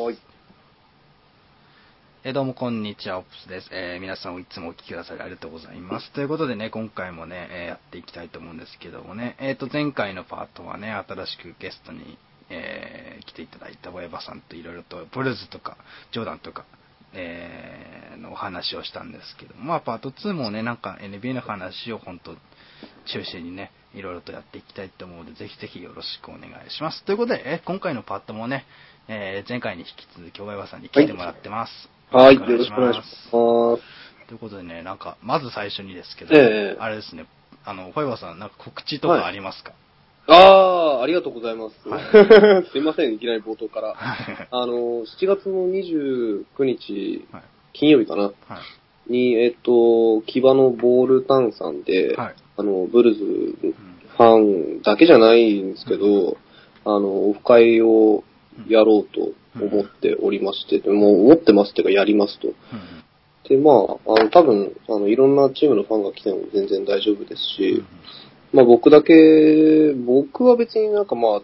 はい。えどうもこんにちは、オプスです。えー皆さんをいつもお聞きくださりありがとうございます。ということでね、今回もね、えーやっていきたいと思うんですけどもね、えっ、と、前回のパートはね、新しくゲストに、え来ていただいたボエバさんといろいろと、ブルーズとか、ジョーダンとか、えのお話をしたんですけど、まあ、パート2もね、なんか NBA の話を本当中心にね、いろいろとやっていきたいと思うので、ぜひぜひよろしくお願いします。ということで、え今回のパートもね、えー前回に引き続き、ボエバさんに来てもらってます。はい。よろしくお願いします。ということでね、なんか、まず最初にですけど、ええあれですね、あの、ファイバーさん、なんか告知とかありますか、あー、ありがとうございます。は すいません、いきなり冒頭から。あの、7月の29日、はい。金曜日かな、はい。に、えっと、木場のボールタンさんで、はい。あの、ブルズうんファンだけじゃないんですけど、あの、オフ会をやろうと思っておりまして、もう思ってますっていうかやりますと。うん。で、まあ、あの、多分、あの、いろんなチームのファンが来ても全然大丈夫ですし、まあ僕だけ、僕は別になんかまあ、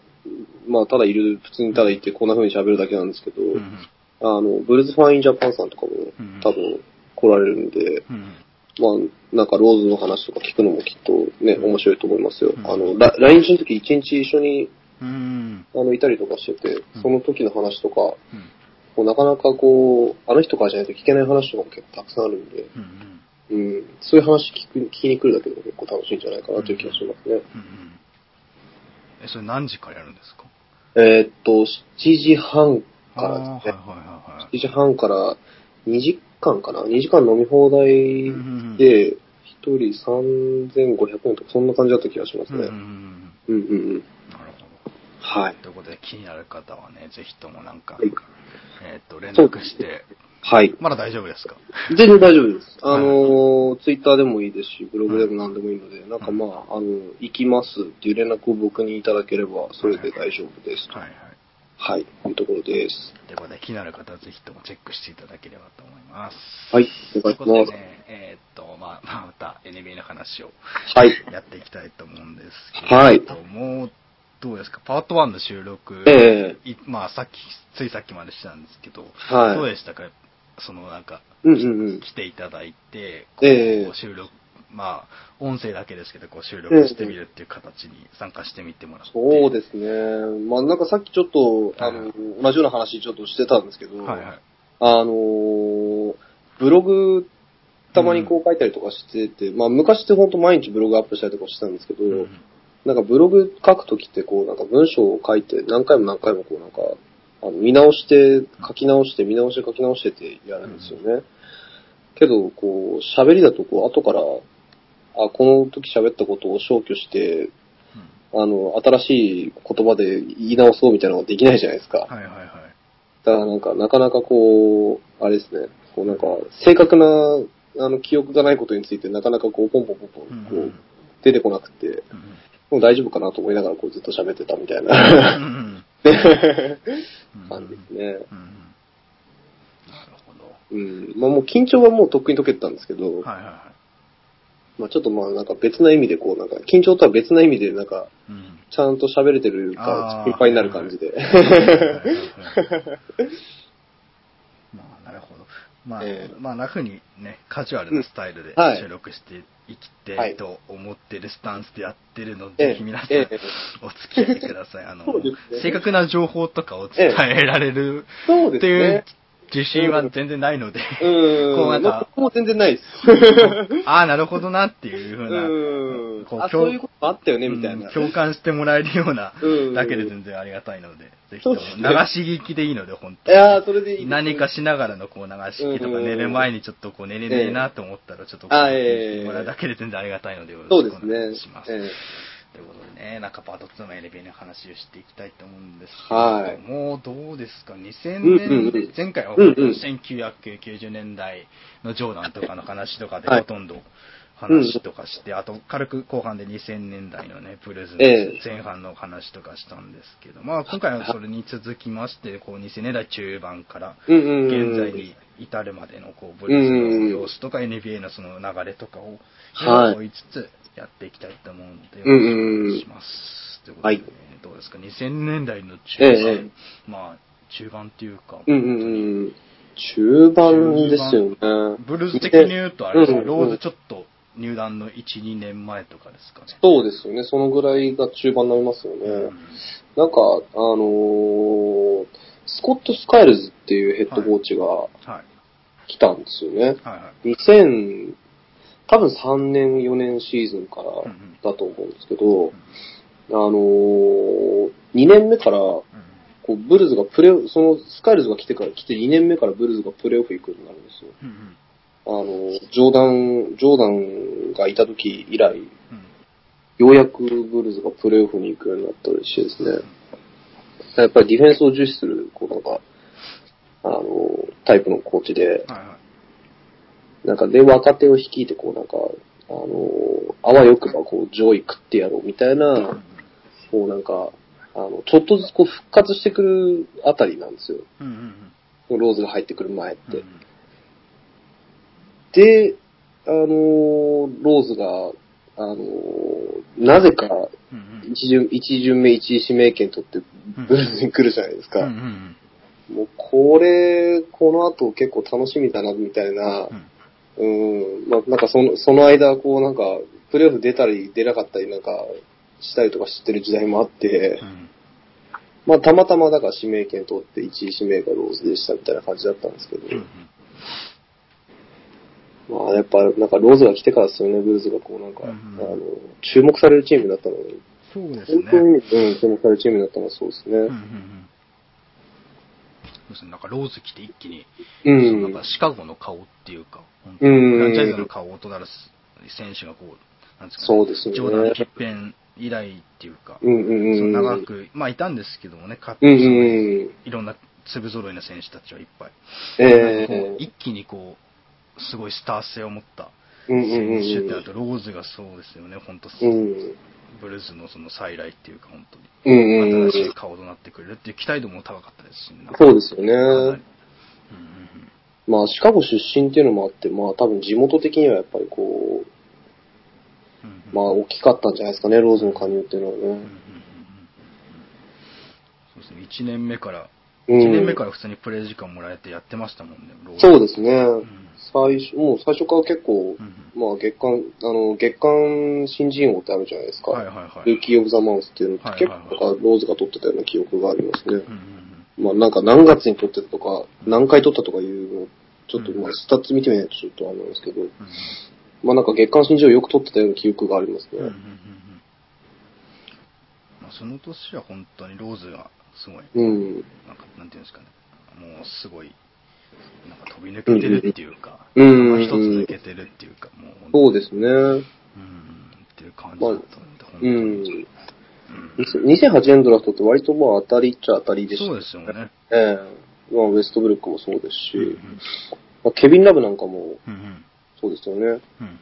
まあただいる、普通にただいてこんな風に喋るだけなんですけど、あの、ブルーズファンインジャパンさんとかもうん。多分来られるんで、うんまあなんかローズの話とか聞くのもきっとね、面白いと思いますよ。うん。あの、ラ来日の時一日一緒にうん。あのいたりとかしててうん、その時の話とか、うん。こうなかなかこう、あの人からじゃないと聞けない話とかも結構たくさんあるんで、うんうん。うん、そういう話聞く聞きに来るだけでも結構楽しいんじゃないかなという気がしますね。うんうん。え、それ何時からやるんですか？えーっと、7時半からあですね。ーはいはいはいはい。7時半から2時間かな ?2 時間飲み放題うんうんで、1人3500円とかそんな感じだった気がしますね。うんうんうんうんうんうん。なるほど。はい。ということで、気になる方はね、ぜひともなんか、はいえっ、と、連絡して、はい。まだ大丈夫ですか？全然大丈夫です。あのー、ツイッターでもいいですし、ブログでも何でもいいので、なんかまあ、あの、行きますっていう連絡を僕にいただければ、それで大丈夫です。はいはい。はい。こういうところです。ということで、気になる方はぜひともチェックしていただければと思います。はい。おという願いします。ことでね、えーっと、まあ、また NBA の話をはい。やっていきたいと思うんですけど、はいもう、どうですか、パート1の収録、ええいまあ、さっき、ついさっきまでしたんですけど、はいどうでしたか？そのなんか、うんうんうん。来ていただいて、こええう収録、まあ、音声だけですけど、こう収録してみるっていう形に参加してみてもらって。そうですね。まあなんかさっきちょっと、あのはい、同じような話ちょっとしてたんですけど、はいはい。あのーブログ、たまにこう書いたりとかしてて、まあ昔って本当毎日ブログアップしたりとかしてたんですけど、うんなんかブログ書くときってこうなんか文章を書いて何回も何回もこうなんか、あの見直して書き直して見直して書き直してってやるんですよね。けど、こう喋りだとこう後から、あ、この時喋ったことを消去して、あの、新しい言葉で言い直そうみたいなのができないじゃないですか。はいはいはい。だからなんか、なかなかこう、あれですね、こうなんか、正確な、あの、記憶がないことについてなかなかこう、ポンポンポンポン、こうんう、出てこなくて、うんもう大丈夫かなと思いながらこうずっと喋ってたみたいうんなうん 感じですね。うんなるほど。うん。まあもう緊張はもうとっくに解けてたんですけど、はいはいはまあちょっとまあなんか別な意味でこうなんか、緊張とは別な意味でなんか、ちゃんと喋れてるかあー。心配になる感じで。はいはいはいはいまあ、なるほど。まあ、ええ。まあ、あんな風にね、カジュアルなスタイルで収録していきたはい。いと思ってるスタンスでやってるのええ。で、ぜひ皆さんええ。お付き合いください。あのね、正確な情報とかを伝えられるそうですっていうね。自信は全然ないので、うん。こうなんかも全然ないです。ああ、なるほどなっていう風な、うん。あ、こう共そういうことあったよね、みたいな。うん共感してもらえるようなうんだけで全然ありがたいので、ぜひとも流そうですねし聞きでいいので、本い当に。やー、それでいい。何かしながらのこう流し聞きとか、うん寝る前にちょっとこう寝れねえなと思ったら、ちょっとこうあ聞いええてもらうだけで全然ありがたいので、よろしくおそうですね。願いします。えということでね、なんかパート2の LB の話をしていきたいと思うんですけど、はい。もうどうですか、2000うん年、前回はうんうん。1990年代のジョーダンとかの話とかではい。ほとんど話とかして、あと軽く後半で2000年代のね、ブルーズええ。の前半の話とかしたんですけど、まあ今回はそれに続きまして、こう2000年代中盤から、うんうんうん現在に至るまでのこうブルースの様子とか NBA のその流れとかをはい。追いつつやっていきたいと思うので、ようんろうんうんしくお願いします。ということでね、どうですか、2000年代の中え盤、えまあ、中盤っていうか、うんうんうん。中盤ですよね。ブルーズ的に言うとあれですか、うんうん。ローズちょっと入団の1、2年前とかですかね。そうですよね。そのぐらいが中盤になりますよね。うんなんか、あのースコット・スカイルズっていうヘッドコーチがはい。来たんですよね。はいはい。2000、多分3年、4年シーズンからうんうんだと思うんですけど、あのー、2年目から、うんこう、ブルズがプレー、そのスカイルズが来てから、来て2年目からブルズがプレーオフ行くようになるんですよ。うんうんあの、ジョーダン、ジョーダンがいた時以来、うんようやくブルズがプレーオフに行くようになったりしてですね。やっぱりディフェンスを重視する、こうなんか、あの、タイプのコーチで、はいはい。なんかで、若手を率いて、こうなんか、あの、あわよくばこう上位食ってやろうみたいな、こうなんか、あの、ちょっとずつこう復活してくるあたりなんですよ。うんうんうんローズが入ってくる前って。うんで、あの、ローズが、あの、なぜか、一巡、一巡目一位指名権取って、ブルーズに来るじゃないですか。もう、これ、この後結構楽しみだな、みたいな。う、ん。うん、まあ、なんかその、その間、こうなんか、プレーオフ出たり出なかったりなんか、したりとかしてる時代もあって。う、ん。まあ、たまたまだから指名権取って1位指名がローズでしたみたいな感じだったんですけど、うんうんまあ、やっぱ、なんかローズが来てからですよね、ブルーズがこうなんか、うんあの、注目されるチームだったのに、そうですね。本当に、うん、注目されるチームだったのはそうですね。うんうんうんそうですね、なんかローズ来て一気に、うんそのなんかシカゴの顔っていうか、フランチャイズの顔となる選手がこう、なんですかね、そうですねジョーダン・キッペン以来っていうか、うんうんうん。その長く、まあいたんですけどもね、かうんうんそのうん。いろんな粒揃いの選手たちはいっぱい。えこうえ一気にこう、すごいスター性を持った選うん手ってなると、ローズがそうですよね、本当、うん。ブルーズのその再来っていうか、本当に。新しい顔となってくれるっていう期待度も高かったですしね。そうですよね。まあ、シカゴ出身っていうのもあって、まあ、多分地元的にはやっぱりこうまあ、大きかったんじゃないですかね、ローズの加入っていうのはうんうんうんうんね。そうですね、1年目から、うん。1年目から普通にプレー時間もらえてやってましたもんね、ローズ。そうですね。ん最初、もう最初から結構、うんまあ、月間、あの、月間新人王ってあるじゃないですか。はいはいはい。ルーキー・オブ・ザ・マンスっていうのってはい結はいはい構なんかローズが取ってたような記憶がありますね。うんうんうんまあなんか何月に取ってたとか、何回取ったとかいうの、ちょっとまあスタッツ見てみないとちょっとあれなんですけど、うんまあなんか月間新人をよく取ってたような記憶がありますね。うんうんうんうんまあ、その年は本当にローズがすごい、うん。なんか、なんていうんですかね、もうすごい、なんか飛び抜けてるっていうか、うんうんうんまあ一つ抜けてるっていうか、もうそうですね。うん、っていう感じだったので、本当うに。ん。2008年ドラフトって割とまあ当たりっちゃ当たりでしたそうですよね。ええまあウェストブルックもそうですし、うんうんまあ、ケビン・ラブなんかもそうですよね。うん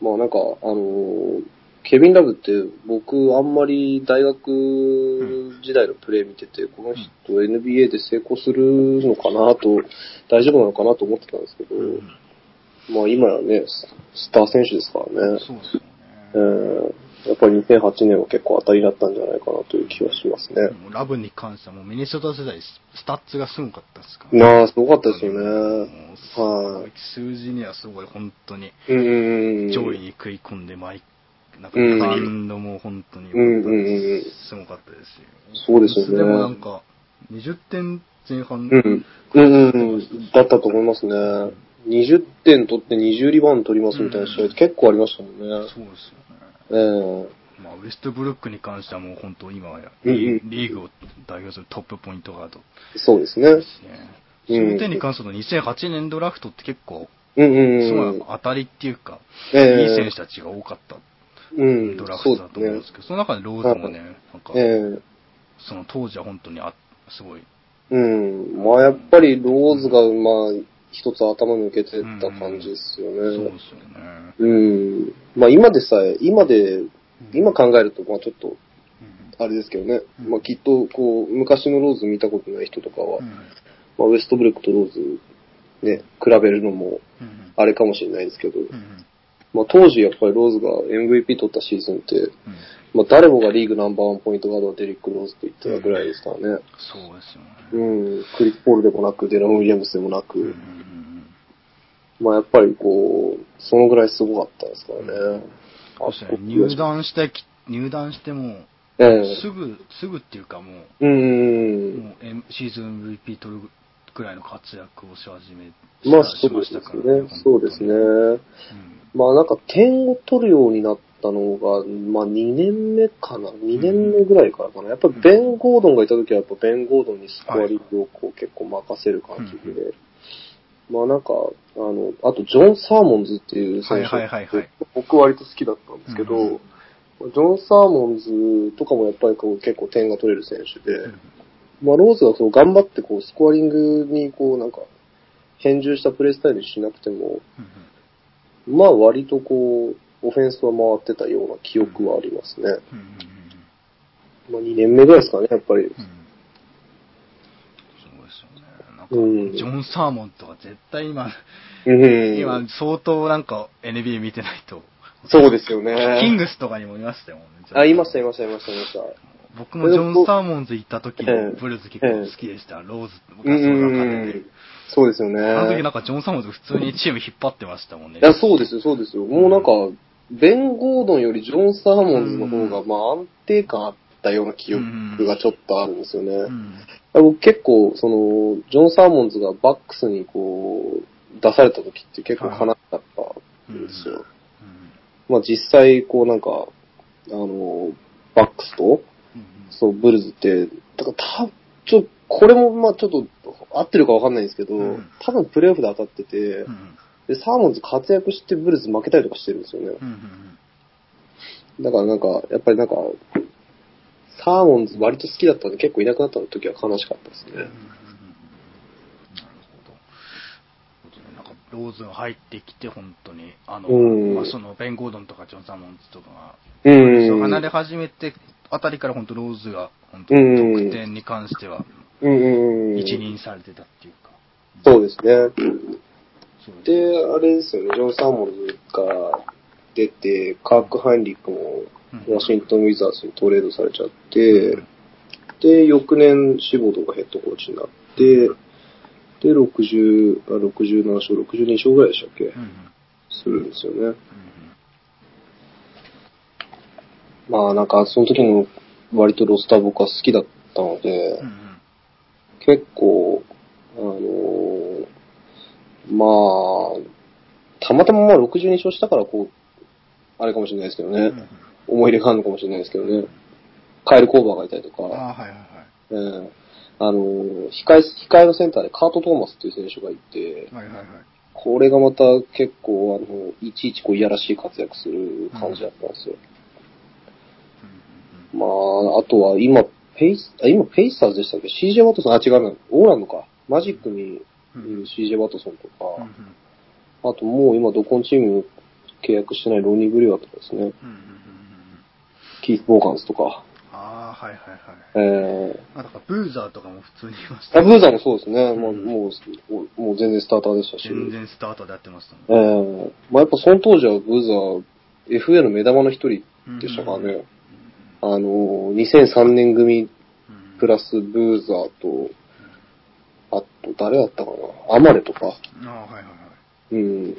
まあなんか、あのーケビン・ラブって僕あんまり大学時代のプレー見てて、この人 NBA で成功するのかなと、大丈夫なのかなと思ってたんですけど、うんまあ今やね、ススター選手ですからね。そうですね。ーやっぱり2008年は結構当たりだったんじゃないかなという気はしますね。ラブに関してはもうミネソタ世代、スタッツがすごかったですから、なあ、すごかったですよね。はい数字にはすごい本当に。上位に食い込んで毎なんかうんリバウンドも本当にすごかったですよ。そうですよねでもなんか20点前半、うん。うんうん。だったと思いますね。20点取って20リバウンド取りますみたいな試合って結構ありましたもんね。そうですよね。ええまあ、ウェストブルックに関してはもう本当今やうんうんリリーグを代表するトップポイントガードそうですね。そうんの点に関すると2008年ドラフトって結構、うんうんすごいうん。当たりっていうか、ええいい選手たちが多かったうん。ドラフそうトだと思うんですけど、その中でローズもね、なんか、ええその当時は本当にあすごい、うん。まあやっぱりローズが、まあ、一つ頭抜けてった感じですよそうね。ですよね。うん。まあ今でさえ、今で、今考えると、まあちょっと、うんあれですけどね。うんまあきっと、こう、昔のローズ見たことない人とかは、うんまあウエストブルックとローズ、ね、比べるのも、うんあれかもしれないですけど、うんまあ当時やっぱりローズが MVP 取ったシーズンって、うんまあ誰もがリーグナンバーワンポイントガードはデリック・ローズと言ってたぐらいですからね。そうですよね。うん、クリス・ポールでもなく、デラン・ウィリアムスでもなく、うんうんうんまあやっぱりこう、そのぐらいすごかったですからね。そして入団してき、入団しても、ええすぐ、すぐっていうかもうう、ん。もう M- シーズン MVP 取るぐらいの活躍をし始め、まあしそうですましたからね。そうですね。うんまあなんか点を取るようになったのが、まあ2年目かな ?2 年目ぐらいからかな。やっぱりベン・ゴードンがいた時はやっぱベン・ゴードンにスコアリングをこう結構任せる感じで。まあなんか、あの、あとジョン・サーモンズっていう選手。はいはいはいはい。僕割と好きだったんですけど、うんジョン・サーモンズとかもやっぱりこう結構点が取れる選手で、まあローズがそう頑張ってこうスコアリングにこうなんか返従したプレースタイルにしなくても、うんまあ割とこう、オフェンスは回ってたような記憶はありますね。うんうんまあ2年目ぐらいですかね、やっぱり。うんそうですよね。なんか、うんジョン・サーモンとか絶対今、うん今相当なんか NBA 見てないと、そうですよね。キングスとかにもいましたよね。あ、いました、いました、いました、いました。僕もジョン・サーモンズ行った時ええのブルーズ結構好きでした。ローズ、僕うんはそううが勝ててん。そうですよね。あの時なんかジョン・サーモンズ普通にチーム引っ張ってましたもんね。いや、そうですよ、そうですよ。もうなんか、ベン・ゴードンよりジョン・サーモンズの方が、うんまあ安定感あったような記憶がちょっとあるんですよね。うん。僕結構、その、ジョン・サーモンズがバックスにこう、出された時って結構悲しかったんですよ。まあ実際、こうなんか、あの、バックスと、うんそう、ブルズって、だからたちょ、これもまあちょっと合ってるかわかんないんですけど、うん。多分プレーオフで当たってて、うんで、サーモンズ活躍してブルズ負けたりとかしてるんですよね。うんうんだからなんか、やっぱりなんか、サーモンズ割と好きだったんで結構いなくなった時は悲しかったですね。なるほど。なんか、ローズが入ってきて、本当に、あの、うん。まあ、その、ベン・ゴードンとかジョン・サーモンズとかが、離れ始めてあたりから本当ローズが、本当うん得点に関しては。一任されてたっていうか。そうですね。であれですよね、ジョン・サーモンズが出て、カーク・ハインリックもうんワシントン・ウィザーズにトレードされちゃって、で、翌年、シボードがヘッドコーチになって、で、60、あ67勝、62勝ぐらいでしたっけ、するんですよね。まあなんか、その時の割とロスター僕は好きだったので、うんうん結構、あのーまあ、たまたままあ62勝したからこう、あれかもしれないですけどね、うんうん思い入れがあるのかもしれないですけどね、カエル・コーバーがいたりとか、ああ、はいはいはい。ええあのー控え、控えのセンターでカート・トーマスっていう選手がいて、はいはいはい。これがまた結構、あの、いちいちこういやらしい活躍する感じだったんですよ。まあ、あとは今、ペイス、あ、今ペイサーズでしたっけ ?CJ ワトソン、あ、違うな、オーランドか。マジックにいる CJ ワトソンとか、うんうんあともう今どこのチーム契約してないロニー・ブリュワとかですね。うんうんうんうんキース・ボーガンズとか。ああ、はいはいはい。えあ、だからブーザーとかも普通にいましー、たあブーザーもそうですね。もう、うんもう、もう全然スターターでしたし。全然スタートでやってましたえもん。ー、まあやっぱその当時はブーザー、FA の目玉の一人でしたからね。あの、2003年組うんプラスブーザーと、あと誰だったかな？アマレとか。ああ、はいはいはい。うん。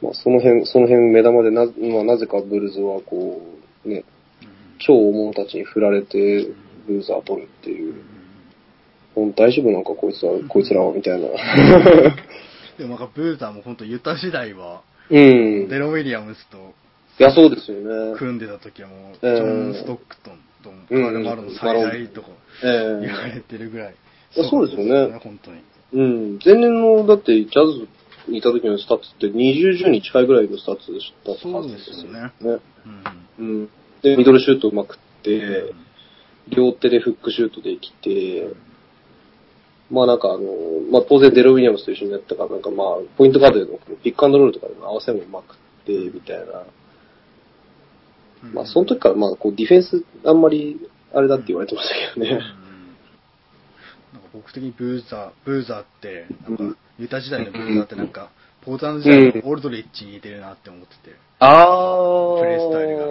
まあその辺、その辺目玉でな、まあなぜかブルズはこう、ね、超大物たちに振られて、ブーザー取るっていう。ほん大丈夫なんかこいつは、こいつらは、みたいな。でもなんかブーザーも本当ユタ時代は、うん。デロン・ウィリアムスといや、そうですよね。組んでた時はもう、ええジョン・ストックトンとうんカール・マローン再来とかえ言われてるぐらい。そうですよね本当に。えうん。前年の、だって、ジャズにいた時のスタッツって20、10に近いぐらいのスタッツだったはずですよそうね。ですよねうん。で、ミドルシュートうまくって、うん両手でフックシュートできて、まあなんかあの、まあ当然デロ・ウィリアムスと一緒にやったから、なんかまあ、ポイントガードでのピックアンドロールとかでも合わせもうまくって、みたいな。うんまあその時からまあこうディフェンスあんまりあれだって言われてましたけどね。うんなんか僕的にブーザー、ブーザーって、なんうん。か、ユタ時代のブーザーってなんか、ポートランド時代のオールドリッチに似てるなって思ってて、あー。プレースタイルが。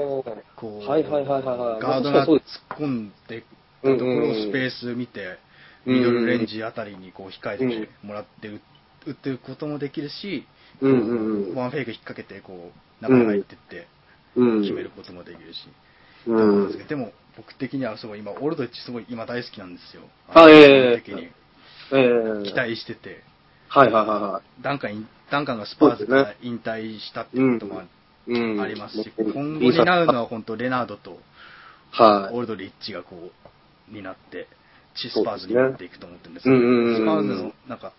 こう、はいはいはいはいはい。ガードが突っ込んでたところをスペース見て、うん。ミドルレンジあたりにこう控えてもらって打打っていくこともできるし、ワンフェイク引っ掛けて、こう、中に入ってって、うん。決めることもできるし。うなんですけどん。でも、僕的にはすごい今、オールドリッチすごい今大好きなんですよ。あええ的に。えー、期待してて。はいはいはいはダンカン、ダンカンがスパーズから引退したってことも。ありますし、うん今後担うのは本当レナードとはい。オールドリッチがこう、になって、チスパーズになっていくと思ってるんですけど、ねスパーズのなんか、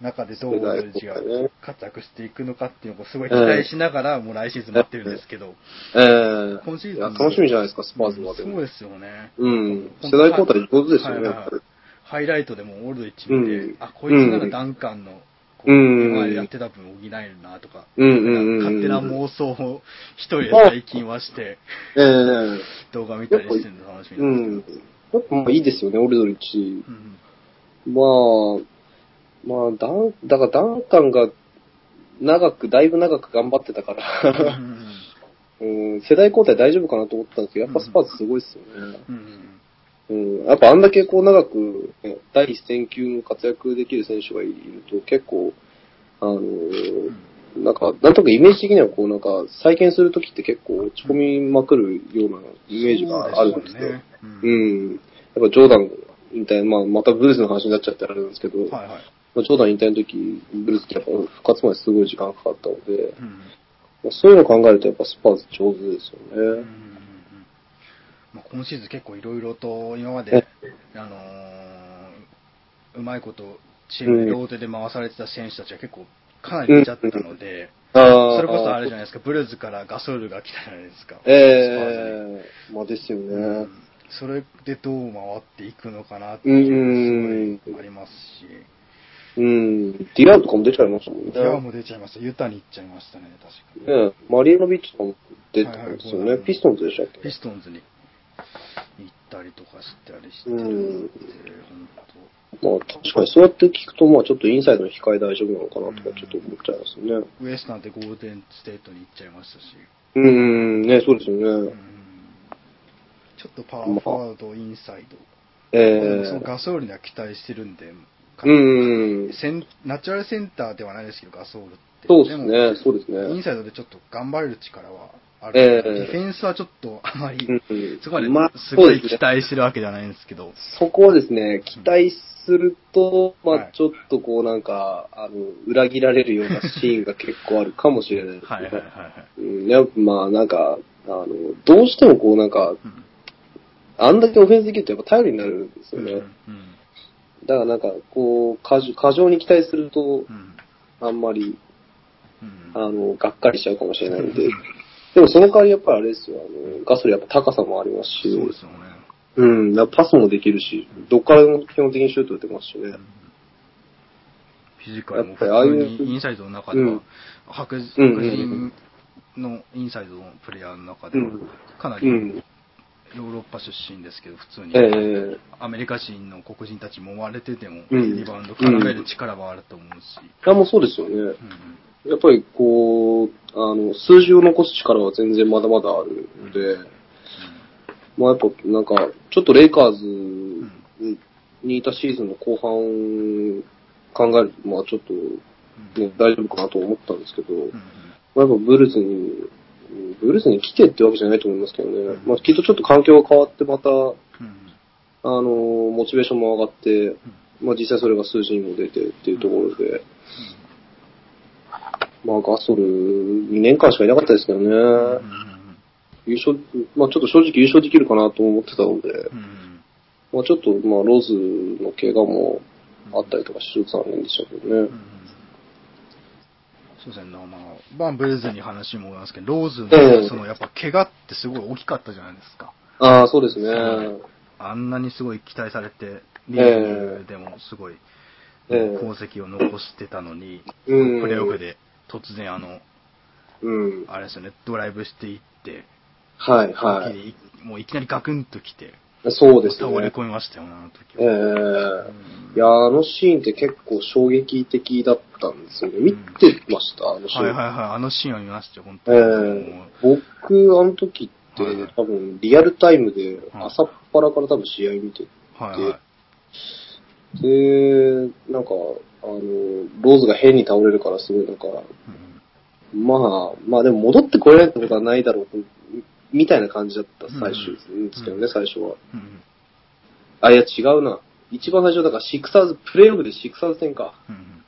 中でどうオールドリッチが活躍していくのかっていうのをすごい期待しながら、もう来シーズン待ってるんですけど、えー、今シーズン楽しみじゃないですか、スパーズまで。そうですよね。うん。世代交代上手ですよね。ハイライトでもオールドリッチ見て、うんあ、こいつならダンカンの、こう、うん今までやってた分補えるなとか、うん勝手な妄想を一人で最近はして、ええ動画見たりしてるの楽しみうなんですけど。ん。やいいですよね、オルドリッチ。うんまあ、まあ、ダン、だからダンカンが長く、だいぶ長く頑張ってたから、うん、世代交代大丈夫かなと思ったんですけど、やっぱスパーズすごいですよね。うんうんうん、やっぱあんだけこう長く、ね第一線級の活躍できる選手がいると結構、あのーなんか、なんとなくイメージ的にはこうなんか、再建するときって結構落ち込みまくるようなイメージがあるんですよ。そうねううんん。やっぱジョーダン引退、まあまたブルースの話になっちゃってあれなんですけど、はいはい。まあ、ジョーダン引退の時、ブルースってやっぱ復活まですごい時間かかったので、うん。まあそういうのを考えるとやっぱスパーズ上手ですうん。うん。うん。よね。まあ、今シーズン結構いろいろと今まで、あのーうまいことチームで両手で回されてた選手たちが結構かなり出ちゃったので、あそれこそあれじゃないですか、ブルーズからガソールが来たじゃないですか。ええまあですよね。うん。それでどう回っていくのかなってうんいうのがすごいありますし、うん。ディアウとかも出ちゃいましたもんね。ギアも出ちゃいました。ユタに行っちゃいましたね、確かに。ねマリヤノビッチとかも出てたんですよね。はいはいピストンズでしたっけ？ピストンズに行ったりとかしたりしてうんるんで、まあ確かにそうやって聞くと、まあちょっとインサイドの控え大丈夫なのかなとかちょっと思っちゃいますよね。ウエストだってゴールデンステートに行っちゃいましたし、うん、ね、そうですようんね。ちょっとパワーフォワード、インサイド、えそのガソールには期待してるんで、えうん。ナチュラルセンターではないですけど、ガソールって。そうですねも、そうですインね。サイドでちょっと頑張れる力はある。ええディフェンスはちょっとあまり、うんそこまでまあすごい期待してるわけではないんですけど、そこはですね、期待すると、まはいあちょっとこうなんか、あの、裏切られるようなシーンが結構あるかもしれないですね。はいはいはいはい。うん、やっぱまあなんか、あの、どうしてもこうなんか、うんあんだけオフェンスできるとやっぱ頼りになるんですよね。うんだからなんか、こう、過剰過剰に期待するとう、ん。あんまり、うん。あの、がっかりしちゃうかもしれないんで。でもその代わりやっぱりあれですよ、あの、ガソリンやっぱ高さもありますし、そうですよね。うん、やっぱパスもできるし、どっからでも基本的にシュート打てますしね。フィジカルもああいう普通にインサイドの中では、うん。白人のインサイドのプレイヤーの中ではうん、かなりうん。ヨーロッパ出身ですけど、普通に、ええ。アメリカ人の黒人たちも追われてても、うん。リバウンド絡める力はあると思うし、いや、もうそうですよね。うんやっぱりこう、あの、数字を残す力は全然まだまだあるので、まあやっぱなんか、ちょっとレイカーズにいたシーズンの後半考えると、まあちょっと、ね、大丈夫かなと思ったんですけど、うんうん。まあ、やっぱブルースに、ブルースに来てってわけじゃないと思いますけどね、まあきっとちょっと環境が変わってまた、うん。あの、モチベーションも上がって、まあ実際それが数字にも出てっていうところで、まあガソル2年間しかいなかったですけどね、うん。うん優勝、まあちょっと正直優勝できるかなと思ってたので、うん。まあちょっとまあローズの怪我もあったりとかして残念でしたけどね。そうですね、まあ、まあ、ブルーズに話もますけど、ローズええの、その、やっぱ、怪我ってすごい大きかったじゃないですか。ああ、そうですね。あんなにすごい期待されて、リーグでもすごい、ええ功績を残してたのに、うんプレーオフで突然あの、うん。あれですよね、ドライブしていって、はい、はい。もういきなりガクンと来て、そうですね。倒れ込みましたよね、あの時ええは。いや、あのシーンって結構衝撃的だっったんですよね。見てました、あのシーン。はいはいはい。あのシーンは見ましたよ、本え当に。えもう僕、あの時って、はいはい多分、リアルタイムで、はい朝っぱらから多分試合見てはいはい。で、なんか、あの、ローズが変に倒れるからすごいなんか、うんまあ、まあでも戻ってこれないってことはないだろう、みたいな感じだった最終ですけどね、最初は。うんあ、いや違うな。一番最初だからシクサーズ、プレイオフでシクサーズ戦か。うん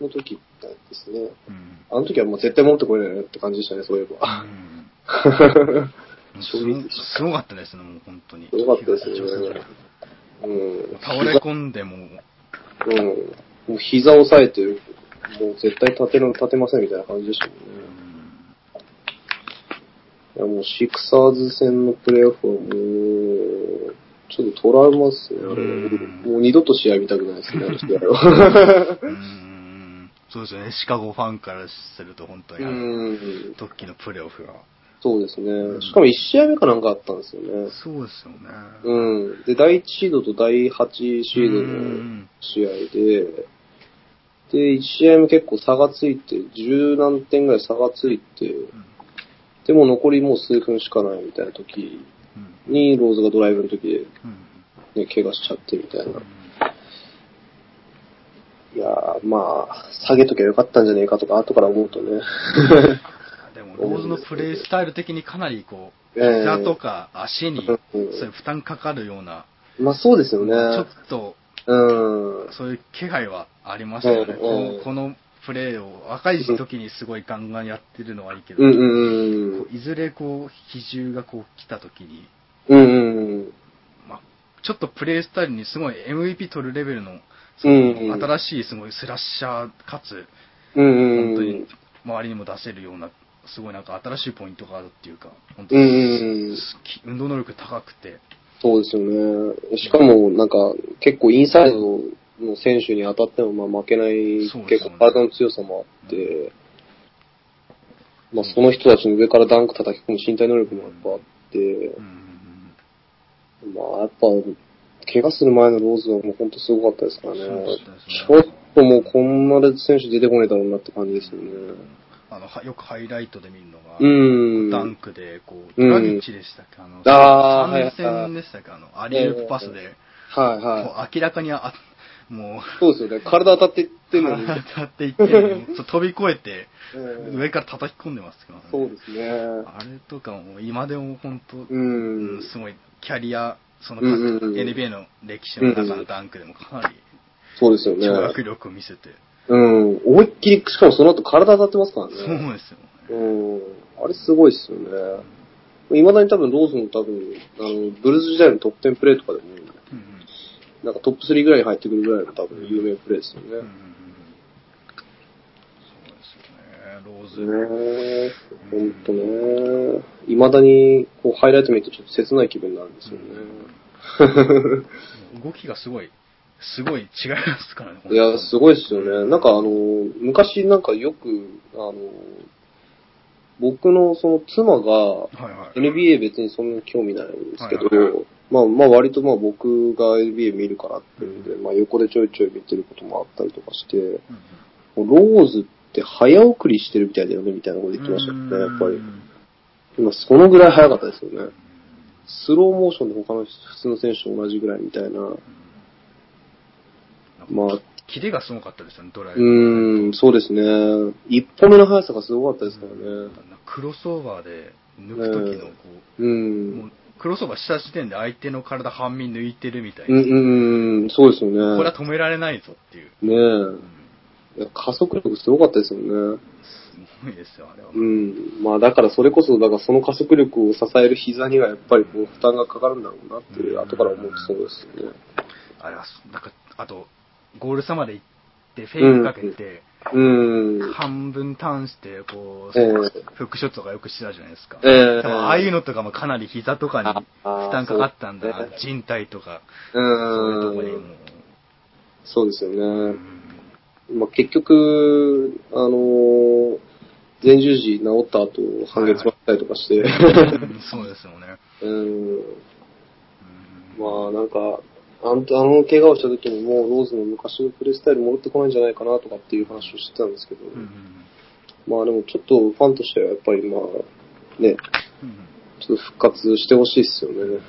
の時ですね。うんあの時はもう絶対戻ってこれないなって感じでしたね、そういえば。うん すごかったですね、もう本当に。すごかったですよね。うん。倒れ込んでも、うん。もう膝を押さえて、もう絶対立てる立てませんみたいな感じでしたもんね。いやもうシクサーズ戦のプレーオフはもう、ちょっとトラウマっすね、あれもう二度と試合見たくないですね、あの試合は。うんそうですよね、シカゴファンからすると本当にあうの、のプレーオフが。そうですね。しかも1試合目かなんかあったんですよね。そうですよね。うん。で、第1シードと第8シードうのん試合で、で、1試合目結構差がついて、十何点ぐらい差がついて、でも残りもう数分しかないみたいな時うんに、ローズがドライブの時で、うんね、怪我しちゃってみたいな。いやー、まあ、下げときゃよかったんじゃねえかとか、後から思うとね。でも、ローズのプレイスタイル的にかなりこう、ええ膝とか足に、うんそういう負担かかるような、まあそうですよね。ちょっと、うん。そういう気配はありましたよね。うんこうんのこのプレーを若い時にすごいガンガンやってるのはいいけど、うんうんうんこういずれこう、比重がこう来た時に、うんうんまあ、ちょっとプレイスタイルにすごい MVP 取るレベルの、新しいすごいスラッシャーかつ。本当に周りにも出せるような、すごいなんか新しいポイントがあるっていうか、本当うんに運動能力高くて、そうですよね。しかも、なんか、結構インサイドの選手に当たってもまあ負けない、結構体の強さもあって、まあその人たちの上からダンク叩き込む身体能力もやっぱあってう、ん。まあやっぱ、怪我する前のローズはもう本当すごかったですからね。ねちょっともうこんな選手出てこねえだろうなって感じですよね。あのはよくハイライトで見るのが、うん。ダンクで、こう、うんドラギッチでしたっけ？あの、あーはいはい参戦でしたっけ？あの、アリウープパスで、はいこはう明らかにあ、もう、い。そうですよね。体当たっていってるのに。当たっていって飛び越えて、うん上から叩き込んでますけどね。そうですね。あれとかも今でも本当、ううんん。すごいキャリア、そのうんうんうん NBA の歴史の中のダンクでもかなりそうですよね。跳躍力を見せて、うん。思いっきり、しかもその後体当たってますからね。そうですよね。うん。あれすごいっすよね。未だに多分ローズの多分、あの、ブルーズ時代のトップ10プレーとかでも、うんなんかトップ3ぐらいに入ってくるぐらいの多分有名プレーですようんうんうんね。そうですよね、ローズ。ねえ、ほんとね。未だに、こう、ハイライト見るとちょっと切ない気分になるんですよね。動きがすごい、すごい違いますからね。いや、すごいっすよね。なんかあの、昔なんかよく、あの、僕のその妻が。NBA 別にそんなに興味ないんですけど、まあまあ割とまあ僕が NBA 見るからっていうんで、まあ横でちょいちょい見てることもあったりとかして、ローズって早送りしてるみたいだよねみたいなこと言ってましたよね、やっぱりう。ん今そのぐらい早かったですよね。スローモーションで他の普通の選手と同じぐらいみたいな。まあ、キレがすごかったですよね、ドライうブ。ーん、そうですね。一歩目の速さがすごかったですからね。クロスオーバーで抜く時のこう。う、もうんクロスオーバーした時点で相手の体半身抜いてるみたいな。うん、うん、そうですよね。これは止められないぞっていう。ねうんえ。いや加速力すごかったですよね。すごいですよ、あれは。うん。まあだからそれこそ、だからその加速力を支える膝にはやっぱりこう負担がかかるんだろうなっていう、後から思うとそうですよね。あれは、なんか、あと、ゴール差まで行って、フェイクかけて、うん。半分ターンして、こう、ええフックショットとかよくしてたじゃないですか。ええ多分ああいうのとかもかなり膝とかに負担かかったんだ人体とか、うそういうところにもん。。そうですよね。うんまあ、結局、あのー前十字治った後、半月待ったりとかして、うん。そうですよね。うん、うん。まあなんか、あの、あの怪我をした時にもうローズの昔のプレースタイル戻ってこないんじゃないかなとかっていう話をしてたんですけど、うんうんまあでもちょっとファンとしてはやっぱりまあ、ね、うんうん。ちょっと復活してほしいですよね。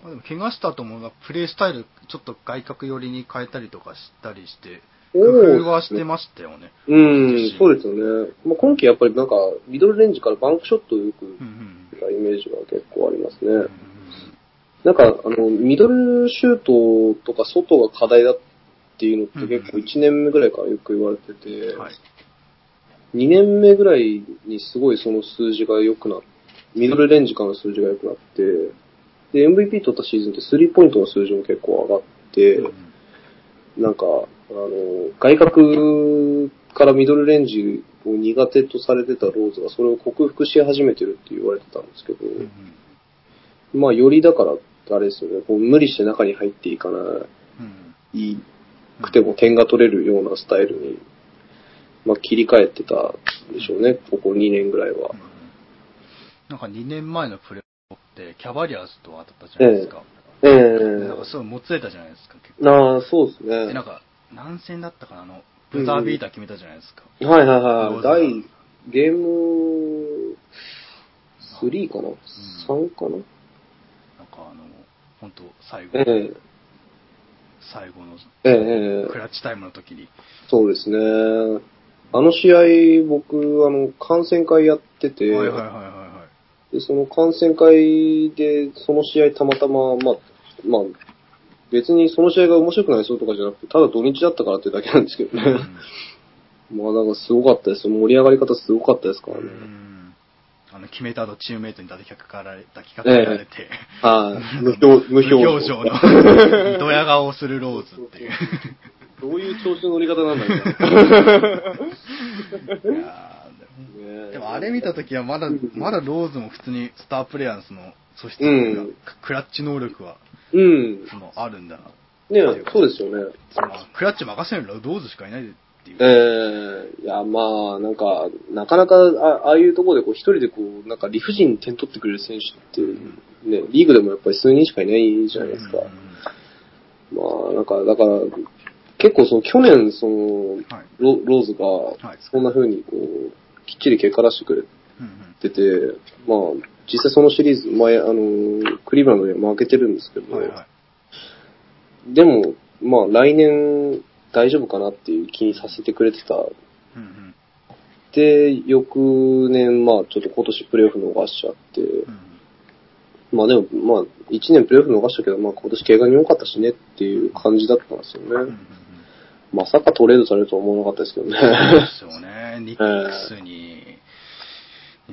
まあでも怪我した後もプレイスタイルちょっと外角寄りに変えたりとかしたりして、工夫はしてましたよね。うん、そうですよね。まあ、今季やっぱりなんか、ミドルレンジからバンクショットをよくイメージが結構ありますね。うんうんなんか、あの、ミドルシュートとか外が課題だっていうのって結構1年目ぐらいからよく言われてて、はい。2年目ぐらいにすごいその数字が良くなっミドルレンジからの数字が良くなって、で、MVP 取ったシーズンってスリーポイントの数字も結構上がって、うんなんか、あの、外角からミドルレンジを苦手とされてたローズがそれを克服し始めてるって言われてたんですけど、うんまあ、よりだから、あれですよね、こう無理して中に入っていかなうんいくても点が取れるようなスタイルに、まあ、切り替えてたんでしょうね、ここ2年ぐらいは。なんか2年前のプレーって、キャバリアーズと当たったじゃないですか。ええでなんかすごいもつれたじゃないですか、結構。ああ、そうですで、ね。なんか、何戦だったかな、あの、ブザービーター決めたじゃないですか。はいはいはい。第、ゲーム3かな、?3 かな？なんかあの、本当最後、ええ最後のええええクラッチタイムの時に。そうですね。あの試合、僕、あの、観戦会やってて、はいはいはいはいはい。で、その観戦会で、その試合たまたま、まあ、まあ、別にその試合が面白くなりそうとかじゃなくて、ただ土日だったからってだけなんですけどね。まあ、なんかすごかったです。盛り上がり方すごかったですからうね。ん。あの、決めた後、チームメイトに抱きかかられ、抱きかかられて、はい、無表、無表無表情の、ドヤ顔をするローズっていう。どういう調子の乗り方なんだろう。いやー でもあれ見たときはまだ、まだローズも普通にスタープレイヤーズの素質が、うん。クラッチ能力は、うん。その、あるんだな。ねそうですよね。そのクラッチ任せるのはローズしかいないっていう。ええいや、まあ、なんか、なかなか、あああいうところでこう、一人でこう、なんか理不尽に点取ってくれる選手って、ね、リーグでもやっぱり数人しかいないじゃないですか。うんまあ、なんか、だから、結構その、去年、その、はいロローズはいが、そんな風にこう、きっちり結果出してくれうんてて、まあ、実際そのシリーズ、前、あの、クリーブランドには負けてるんですけど、うんはいはい。でも、まあ、来年大丈夫かなっていう気にさせてくれてた。うんうんで、翌年、まあ、ちょっと今年プレイオフ逃しちゃって、うんまあでも、まあ、1年プレイオフ逃したけど、まあ今年怪我に多かったしねっていう感じだったんですよね。うんうんうんまさかトレードされるとは思わなかったですけどね。そうですよね。ニックスに、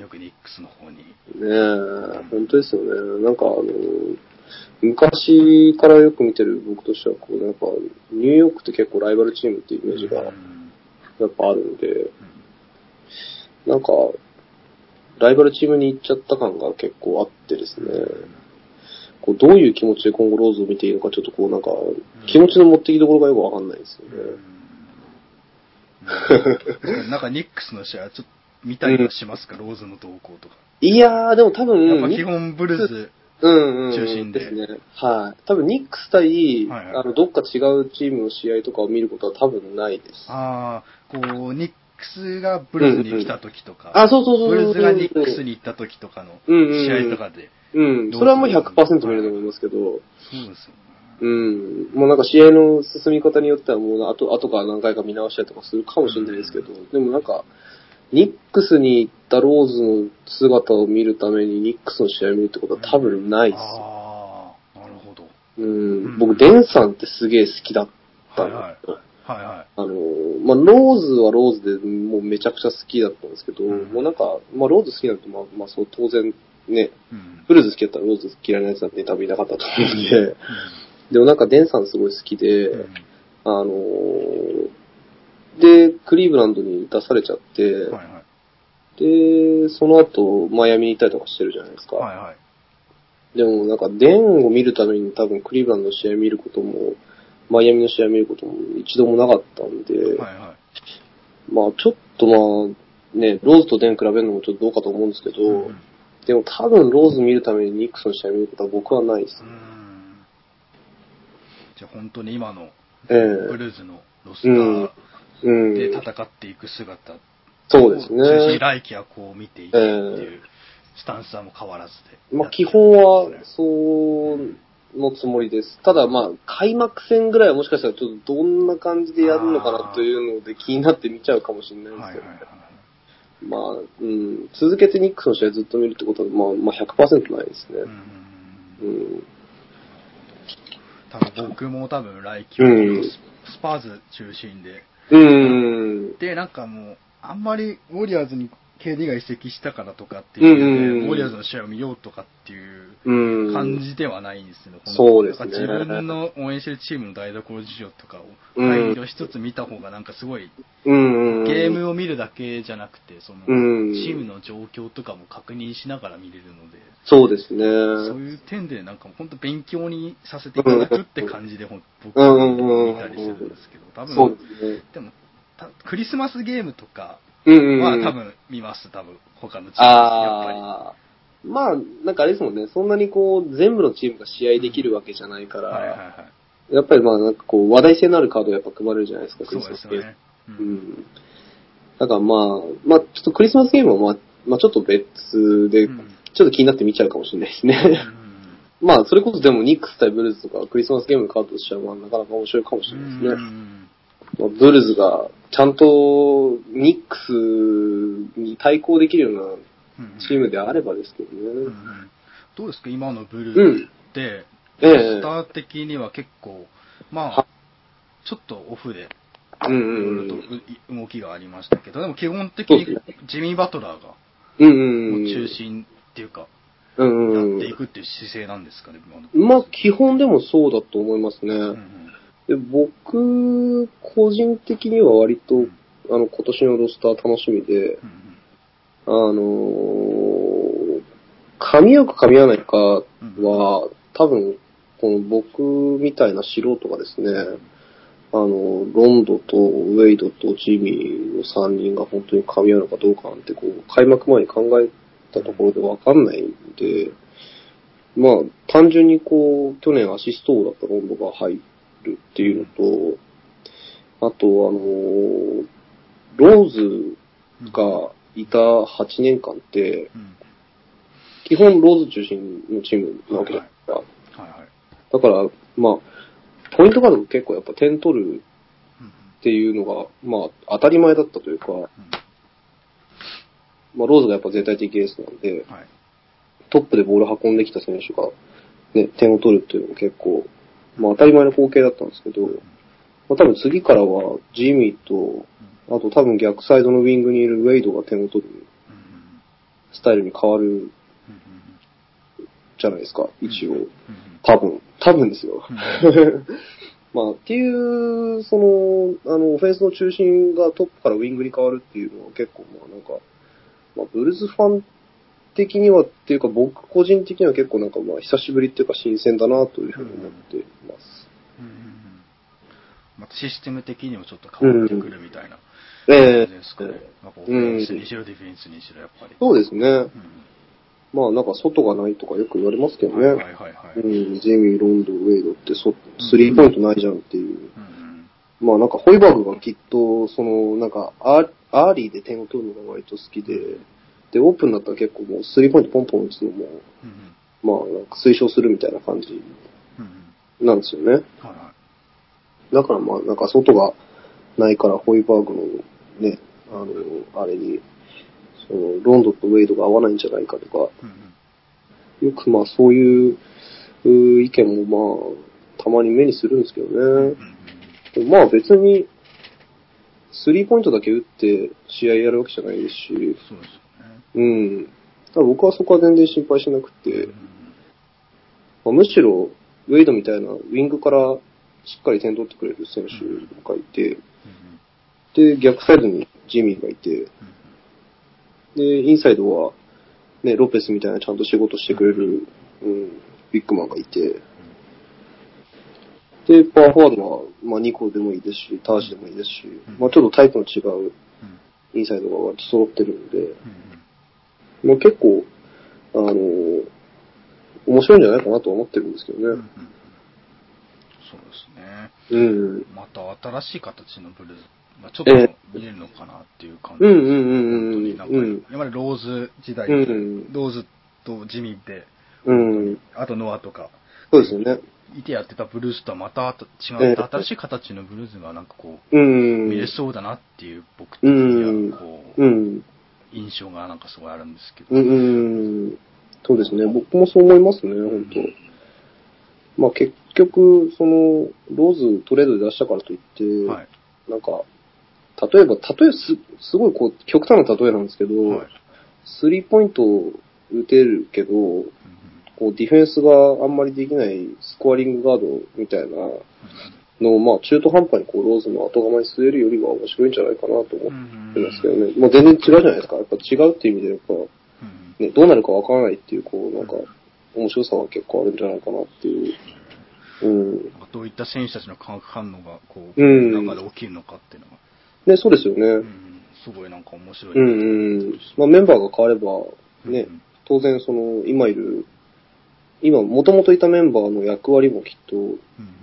よくニックスの方に。ねえ、本当ですよね。なんかあの、昔からよく見てる僕としては、こう、なんか、ニューヨークって結構ライバルチームっていうイメージがうん。やっぱあるんで、なんか、ライバルチームに行っちゃった感が結構あってですね、こうどういう気持ちで今後ローズを見ていいのか、ちょっとこうなんか、気持ちの持ってきどころがよくわかんないですよね。うん。なんかニックスの試合、ちょっと見たりはしますか、ローズの動向とか。いやー、でも多分、やっぱ基本ブルーズ。うんうん、中心でですね。はい。多分、ニックス対、はいはいあの、どっか違うチームの試合とかを見ることは多分ないです。ああ、こう、ニックスがブルーズに来た時とか、あ、そうそうそうそう。ブルーズがニックスに行った時とかのうんうんうん試合とかで。うん。それはもう100%見ると思いますけど、そうですよね。うん。もうなんか試合の進み方によってはもう後、後から何回か見直したりとかするかもしれないですけど、でもなんか、ニックスに行ったローズの姿を見るためにニックスの試合を見るってことは多分ないですよ。ああ、なるほど。うん。僕、デンさんってすげえ好きだったの。はいはいはいはい。あの、まあ、ローズはローズでもうめちゃくちゃ好きだったんですけど、うんもうなんか、まあ、ローズ好きなんて、まあ、まあ、そう当然ね、うんブルーズ好きだったらローズ嫌いなやつなんて多分いなかったと思うんで、でもなんかデンさんすごい好きで、うんあのーで、クリーブランドに出されちゃって、はいはい。で、その後、マイアミに行ったりとかしてるじゃないですか。はいはい。でもなんか、デンを見るために多分クリーブランドの試合見ることも、マイアミの試合見ることも一度もなかったんで、はいはい。まあちょっとまあ、ね、ローズとデン比べるのもちょっとどうかと思うんですけど、うんでも多分ローズ見るためにニックスの試合見ることは僕はないですう。んじゃあ本当に今のええブルーズのロスターうん。で戦っていく姿をそうですね来季はこう見ていくっていうスタンスはもう変わらずで。まあ、基本は、そうのつもりです。ただ、まあ、開幕戦ぐらいはもしかしたらちょっとどんな感じでやるのかなというので気になって見ちゃうかもしれないですけど、はいはいはい。まあ、うん、続けてニックスの試合ずっと見るってことは、まあ、まあ100%ないですね。うんうん。多分僕も多分来季はうんスパーズ中心で、うん。で、なんかもう、あんまりウォリアーズに KD が移籍したからとかっていうので、ウォリアーズの試合を見ようとかっていううん。感じではないんですよね。そうですね自分の応援してるチームの台所事情とかをうん配慮しつつ見た方がなんかすごい、うん。ゲームを見るだけじゃなくて、その、うんチームの状況とかも確認しながら見れるので、そうですね。そういう点でなんか本当勉強にさせていただくって感じで僕うんうんうん見たりするんですけど、多分、でも、たクリスマスゲームとかうんうん。は多分見ます、多分他のチームですやっぱああ。まあ、なんかあれですもんね、そんなにこう、全部のチームが試合できるわけじゃないかり。はいはいら、はい。やっぱりまあなんかこう、話題性のあるカードがやっぱ組まれるじゃないですか、クリスマスゲーム。ですよね。ううんん。だからまあ、まあちょっとクリスマスゲームはまあ、まあちょっと別で、うんちょっと気になって見ちゃうかもしれないですね。まあ、それこそでもニックス対ブルーズとかクリスマスゲームのカードとしてはまあなかなか面白いかもしれないですね。うんまあブルーズがちゃんとニックスに対抗できるよううんなチームであればですけどね。うんうん。どうですか？今のブルーうん。って、ええ。スター的には結構、まは。あ、ちょっとオフで、うんいろいろとうんう動きがありましたけど、でも基本的にジミー・バトラーが中心っていうか、うんうんやっていくっていう姿勢なんですかね、今の。まあ、基本でもそうだと思いますね。うんうんで僕、個人的には割と、あの、今年のロスター楽しみで、うんあのー、噛み合うか噛み合わないかは、多分、この僕みたいな素人がですね、あの、ロンドとウェイドとジミーの3人が本当に噛み合うのかどうかなんて、こう、開幕前に考えたところでわかんないんで、まあ、単純にこう、去年アシスト王だったロンドが入るっていうのと、あと、あのーローズがいた8年間って、うん基本ローズ中心のチームなわけじゃないですか。はいはい。だから、まあ、ポイントガードが結構やっぱ点取るうんっていうのが、まあ、当たり前だったというか、うんまあ、ローズがやっぱ絶対的エースなんで、はい。トップでボール運んできた選手が、ね、点を取るっていうのも結構、まあ当たり前の光景だったんですけど、まあ多分次からはジミーと、あと多分逆サイドのウィングにいるウェイドが点を取るスタイルに変わるじゃないですか、一応。多分。多分ですよ。まあ、っていう、その、あの、オフェンスの中心がトップからウィングに変わるっていうのは結構、まあなんか、まあ、ブルーズファン的にはっていうか、僕個人的には結構なんか、まあ、久しぶりっていうか新鮮だなというふうに思っています。うんまたシステム的にもちょっと変わってくるみたいなええ感じですかね。まあオフェンスにしろディフェンスにしろやっぱり。そうですね。うんまあ、なんか外がないとかよく言われますけどね。はいはいはいはい。うん、ジェミー、ロンドン、ウェイドってそ、スリーポイントないじゃんっていう。うんうんまあなんかホイバーグがきっと、その、なんかアーリーで点を取るのが割と好きで、で、オープンだったら結構もうスリーポイントポンポン打つのも、まあなんか推奨するみたいな感じなんですよね。だからまあなんか外がないからホイバーグのね、あの、あれに、その、ロンドンとウェイドが合わないんじゃないかとか、よくまあそういう意見もまあ、たまに目にするんですけどね。まあ別に、スリーポイントだけ打って試合やるわけじゃないですし、そうです。うん。だ僕はそこは全然心配しなくて、まあ、むしろ、ウェイドみたいなウィングからしっかり点取ってくれる選手がいて、で、逆サイドにジミーがいて、で、インサイドは、ね、ロペスみたいなちゃんと仕事してくれる、うん、ビッグマンがいて、で、パワーフォワードは、まあ、ニコでもいいですし、タージでもいいですし、まあ、ちょっとタイプの違うインサイドが割と揃ってるんで、まあ、結構、あの面白いんじゃないかなとは思ってるんですけどね。うんうんそうですね。うん。また新しい形のブルーズがちょっと見れるのかなっていう感じ。うんうんうんうん本当になんか、うん今までローズ時代、うんローズとジミーで、うん。あとノアとか、そうですよね。いてやってたブルースとはまた違ええった新しい形のブルーズがなんかこう、うん。見れそうだなっていう僕的にはこう、うん。印象がなんかすごいあるんですけど。うんうん。そうですね。僕もそう思いますね、本当まあ結局、その、ローズトレードで出したからといって、はい。なんか、例えば、例えす、すごいこう、極端な例えなんですけど、はい。スリーポイントを打てるけど、うんこう、ディフェンスがあんまりできないスコアリングガードみたいなのを、まあ、中途半端にこう、ローズの後釜に据えるよりは面白いんじゃないかなと思ってますけどね。もう全然違うじゃないですか。やっぱ違うっていう意味で、やっぱ、うんね、どうなるかわからないっていう、こう、なんか、面白さは結構あるんじゃないかなっていう。うん。なんかどういった選手たちの化学反応がこう、うん中で起きるのかっていうのが、ね、そうですよね。うんすごいなんか面白いうんうん。まあ、メンバーが変われば、ねうん、当然その、今いる、今、もともといたメンバーの役割もきっと、うん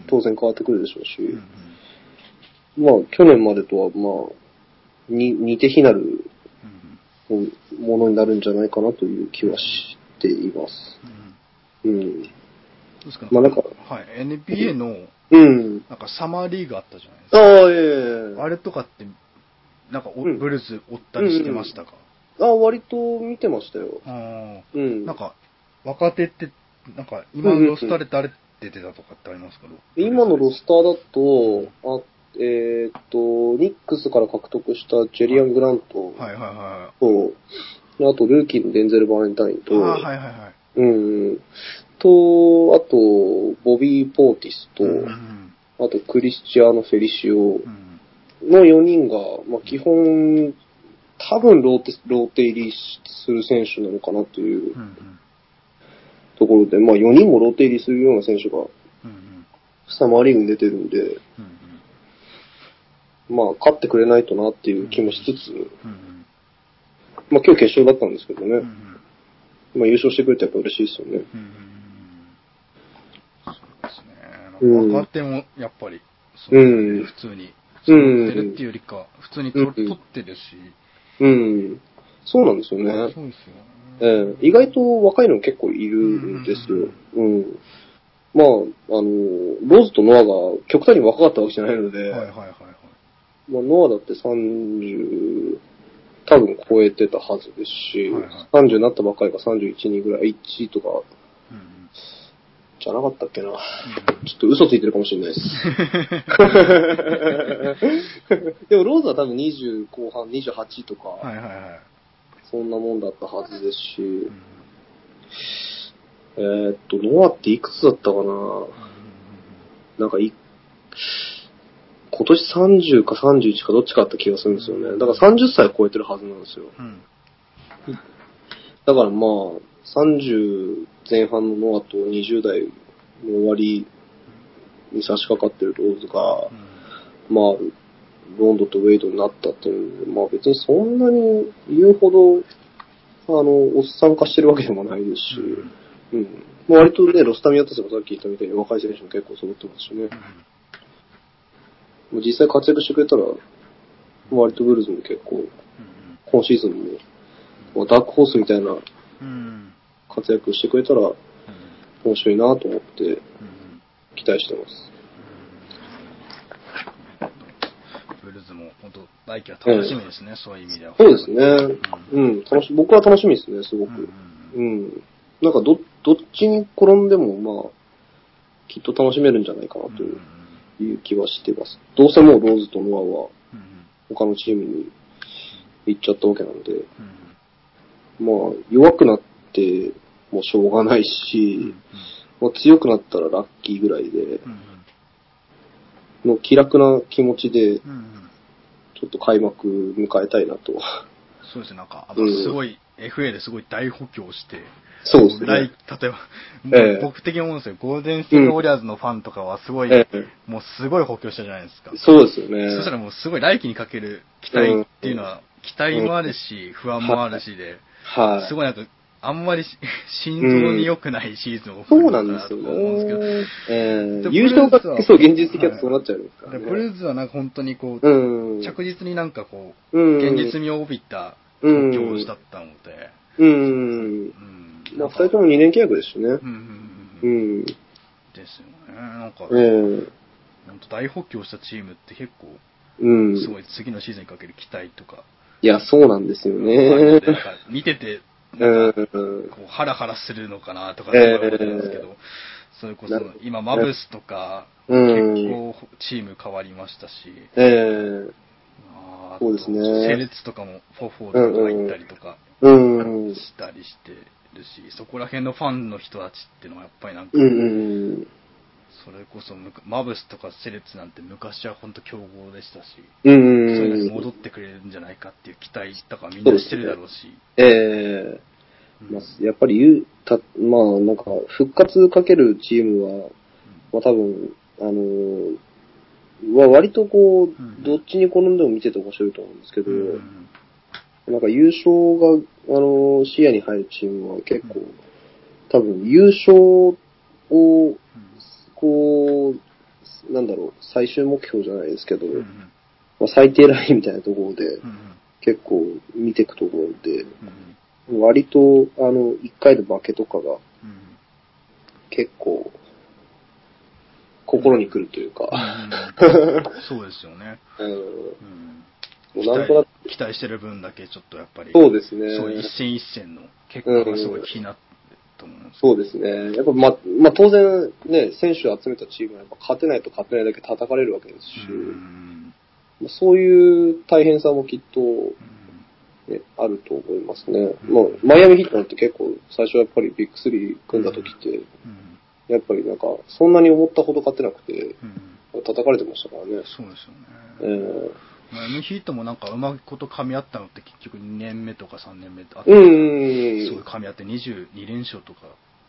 当然変わってくるでしょうし、うんまあ、去年までとは、まあ、に、似て非なるうんものになるんじゃないかなという気はしています。うんうん。どうですか？まあなんかはい、NBA のうん。なんかサマーリーグあったじゃないですか。ああ、ええあれとかって、なんかブルーズ追ったりしてましたか、ああ、割と見てましたよ。あうん。あなんか、若手って、なんか、今のロスターで誰出てたとかってありますか？今のロスターだと、あえーっと、ニックスから獲得したジェリアン・グラント。はいはいはと、あと、ルーキーのデンゼル・バレンタインい。と、はいはいはい。うん。と、あと、ボビー・ポーティスと、うんあと、クリスチアーノ・フェリシオ。うんの4人が、まあ、基本、多分ローテ、ローテ入りする選手なのかなという。うんうんところで、まあ、4人もローテ入りするような選手が、サマーリーグに出てるんで、うんまあ、勝ってくれないとなっていう気もしつつ、うんうんまあ、今日決勝だったんですけどね、うんうんまあ、優勝してくれてやっぱ嬉しいですよね。うんそうですね。なんか若手もやっぱり、そううん普通に、揃ってるっていうよりか、普通に取ってるし、うん。そうなんですよね。そうですよね。ええ意外と若いの結構いるんですよ。うん。まあ、あの、ローズとノアが極端に若かったわけじゃないので、はいはいはいはい。まあ、ノアだって30、多分超えてたはずですし、はいはい30になったばっかりが31、2ぐらい、1とか、うんじゃなかったっけな。ちょっと嘘ついてるかもしれないです。でもローズは多分20後半、28とか、はいはいはい。そんなもんだったはずですし、うん。えーっと、ノアっていくつだったかな？なんかい、今年30か31かどっちかあった気がするんですよね。だから30歳超えてるはずなんですよ。うん。だからまあ、30前半のノアと20代の終わりに差し掛かってるローズが、うん。まあ、ロンドとウェイドになったっていうまあ別にそんなに言うほど、あの、おっさん化してるわけでもないですし、うん。まあ割とね、ロスタミアとしてもさっき言ったみたいに若い選手も結構揃ってますしね。実際活躍してくれたら、割とブルーズも結構、今シーズンも、まあダークホースみたいな活躍してくれたら面白いなと思ってうん期待してます。ブルーズも本当来季は楽しみですね、そういう意味では。そうですね。うん、楽し、僕は楽しみですね、すごく。うん。なんかど、どっちに転んでも、まあ、きっと楽しめるんじゃないかなという気はしてます。どうせもうローズとノアは他のチームに行っちゃったわけなんで、まあ、弱くなってもしょうがないし、まあ、強くなったらラッキーぐらいで、の気楽な気持ちで、ちょっと開幕迎えたいなと。そうですね、なんか、あうんすごい、FA ですごい大補強して、そうです来ね。例えば、ええ僕的に思うんですよ、ゴールデンステートウォリアーズのファンとかはすごい、ええもうすごい補強したじゃないですか。そうですよね。そしたらもうすごい来季にかける期待っていうのは、期待もあるし、不安もあるしで、はい。すごいなんか、あんまりし 心臓に良くないシーズンをそうなんですよと思うんですけど、ね。えでー、優勝がそう、現実的だとそうなっちゃうんですからね。でブルーズはなんか本当にこう、うん。着実になんかこう、うん現実味を帯びた状況だったので、うん。うんまあ、二人とも2年契約ですしね。うんうんううんうんん。ですよね。なんか、ええ本当大補強したチームって結構、うん。すごい次のシーズンにかける期待とか、いや、そうなんですよね見てて。こうハラハラするのかなとかすごい思ってるんですけど、それこそな今マブスとか、うん。結構チーム変わりましたし、ええあーそうですね。セツとかもフォフォーとか入ったりとかうん。したりしてるし、そこら辺のファンの人たちっていうのはやっぱりなんか、うんうんそれこそマブスとかセレッツなんて昔は本当強豪でしたし、うん。そういうのにうん。戻ってくれるんじゃないかっていう期待とかみんなしてるだろうし、ええうん。まあ、やっぱり言う、た、まあ、なんか、復活かけるチームは、まあ多分、あのーは割とこうどっちに転んでも見てて面白いと思うんですけど、うん。なんか優勝が、あのー視野に入るチームは結構、多分優勝を、こう、なんだろう、最終目標じゃないですけど、うんうん。まあ、最低ラインみたいなところで、うん結構見ていくところで、うん割と、あの、一回の負けとかがうん結構、心に来るというか、そうですよね。うん、なんとなく、期待してる分だけちょっとやっぱり、そうですね。そう一戦一戦の結果がすごい気になってると思うんですけそうですね。やっぱ、ま、まあ、当然ね、選手を集めたチームはやっぱ勝てないと勝てないだけ叩かれるわけですし、まあそういう大変さもきっと、うんね、あると思いますね。もう、マイアミヒットなんて結構、最初やっぱりビッグスリー組んだ時って、うんやっぱりなんか、そんなに思ったほど勝てなくて、うん叩かれてましたからね。そうですえよね。ーまあ M ヒートもなんかうまいこと噛み合ったのって結局2年目とか3年目ってあっうんうんすごいうん。噛み合って22連勝とか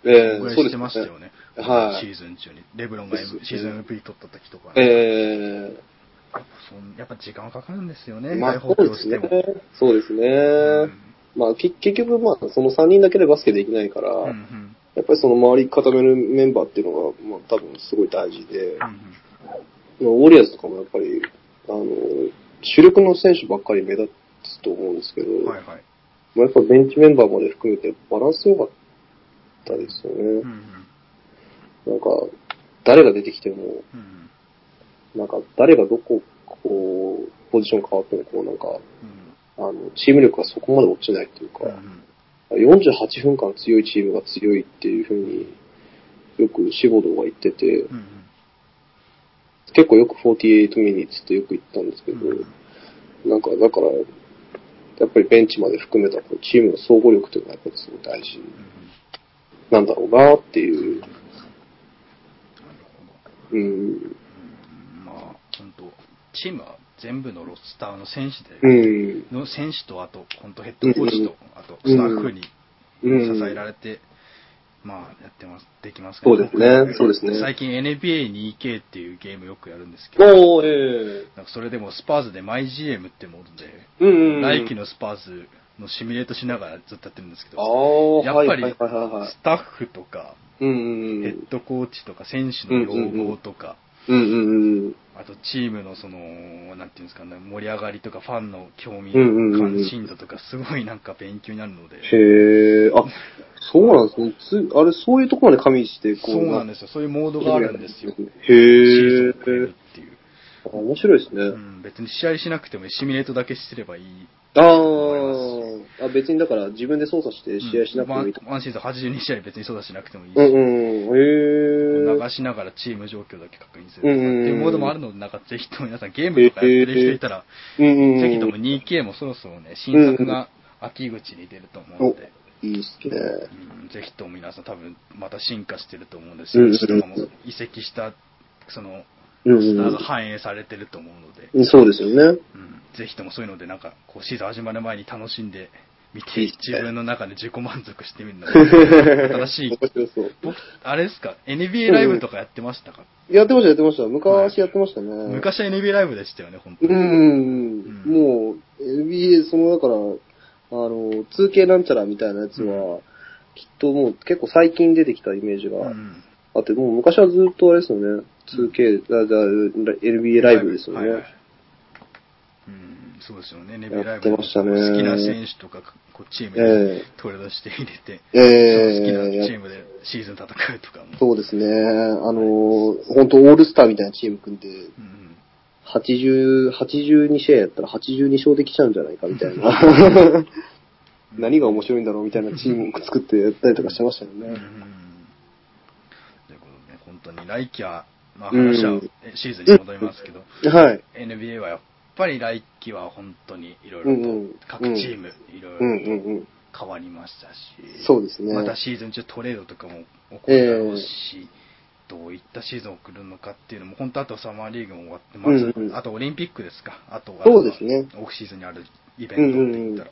えぐらいしてましたよね。はいシーズン中に。レブロンが M ねシーズン MVP 取った時とか。えそんやっぱ時間かかるんですよー、ね。まあそうですね。そうですね。うんまあき結局まあその3人だけでバスケできないから、うんうんやっぱりその周り固めるメンバーっていうのが、まあ多分すごい大事で、うんまあウォリアーズとかもやっぱり、あの、主力の選手ばっかり目立つと思うんですけど、うんはいはい。まあやっぱベンチメンバーまで含めてバランス良かったですよね。うんうん。なんか、誰が出てきても、うんなんか誰がどこ、こう、ポジション変わっても、こうなんか、うん。あの、チーム力がそこまで落ちないっていうか、うん48分間強いチームが強いっていうふうによくシボドーが言ってて、うんうん結構よく48ミニッツってよく言ったんですけど、うんなんかだから、やっぱりベンチまで含めたチームの総合力っていうのがやっぱりすごい大事なんだろうなっていう、うん。まあ、本当チームは全部のロスターの選手うで、ん、の選手と、あと、本当ヘッドコーチと、あと、スタッフにうん。支えられて、まあ、やってます、できますそうですね。そうですね。最近 NBA2K っていうゲームよくやるんですけど、おー、えなんかそれでもスパーズでマイ GM ってモードで、えうんうん。来季のスパーズのシミュレートしながらずっとやってるんですけど、あ、やっぱり。スタッフとか、ヘッドコーチとか選手の要望とか、うんうんうん。あとチームのその、なんていうんですかね、盛り上がりとかファンの興味、関心度とかすごいなんか勉強になるので、へえ、あ、そうなんですね。つ、あれ、そういうところまで加味して、こう。そうなんですよ。そういうモードがあるんですよ。へを変えるっていう。え。面白いですね。うん、別に試合しなくてもシミュレートだけすればいい。ああ、あ、別にだから自分で操作して試合しなくてもいいと。うんワンシーズン82試合別に操作しなくてもいいし、うんうん、へえ。流しながらチーム状況だけ確認するとかってうんうんうんいうモードもあるので、なんかぜひとも皆さんゲームとかやってる人いたら、うんうんうん。ぜひとも 2K もそろそろね、新作が秋口に出ると思うので、いいっすね。うんぜひとも皆さん多分また進化してると思うんで、うんうん選手とかも移籍した、その、うんスタ反映されてると思うので、うん。そうですよね。うんぜひともそういうので、なんか、こう、シーズン始まる前に楽しんで見て、自分の中で自己満足してみるのが、新しい面。白そう。僕、あれですか、NBA ライブとかやってましたか、やってました、やってました。昔やってましたね。昔は NBA ライブでしたよね、本当に。うんうんうん。もう、NBA、その、だから、あの、2K なんちゃらみたいなやつは、きっともう結構最近出てきたイメージがうん。あって、もう昔はずっとあれですよね、2K、だだ NBA ライブですよね。はいはいうん、そうですよね、ネビライやってブましたね。好きな選手とか、こうチームえに取り出して入れて、えその好きえなチームでシーズン戦うとかも。そうですね。あの、本当オールスターみたいなチーム組んで、うん80、82試合やったら82勝できちゃうんじゃないかみたいな。何が面白いんだろうみたいなチームを作ってやったりとかしてましたよね。うんということで、本当に来季は、まあ話はうんシーズンに戻りますけど、はい。NBA はやっぱり来季は本当にいろいろと各チームいろうんいろ。変わりましたし、そうですね。またシーズン中トレードとかも起こるだろうし、どういったシーズンを送るのかっていうのも、本当あとサマーリーグも終わって、まず、うんうん。あとオリンピックですか、あとはそうですね。オフシーズンにあるイベントって言ったら、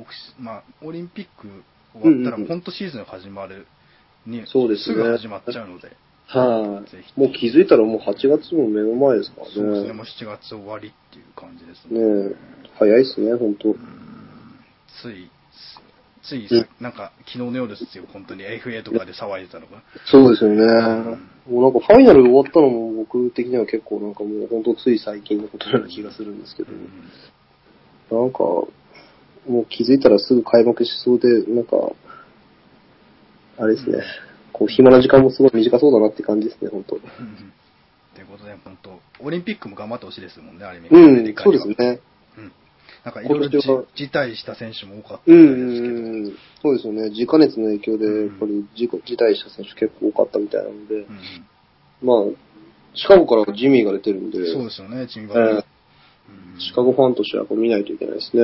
オフシまあ、オリンピック終わったら、うんうん本当シーズン始まるに、そうですね。ぐ始まっちゃうので、はい、ぜひ。もう気づいたらもう8月も目の前ですからね。そうですね、もう7月終わりっていう感じですね。ねえ。早いですね、本当。つい、ついさ、なんか昨日のようですよ、本当に。FA とかで騒いでたのが。そうですよね。もうなんかファイナル終わったのも僕的には結構なんかもう本当つい最近のことのような気がするんですけど、なんか、もう気づいたらすぐ開幕しそうで、なんか、あれですね、こう暇な時間もすごい短そうだなって感じですね、本当。ということで、本当、オリンピックも頑張ってほしいですもんね、ある意味。うんそうですね。うん。なんかいろいろ辞退した選手も多かったですけど。ん、そうですよね。自家熱の影響で、やっぱり自己辞退した選手結構多かったみたいなので、うんまあ、シカゴからはジミーが出てるんで、うんそうですよね、チームえーが。シカゴファンとしてはやっぱ見ないといけないですね。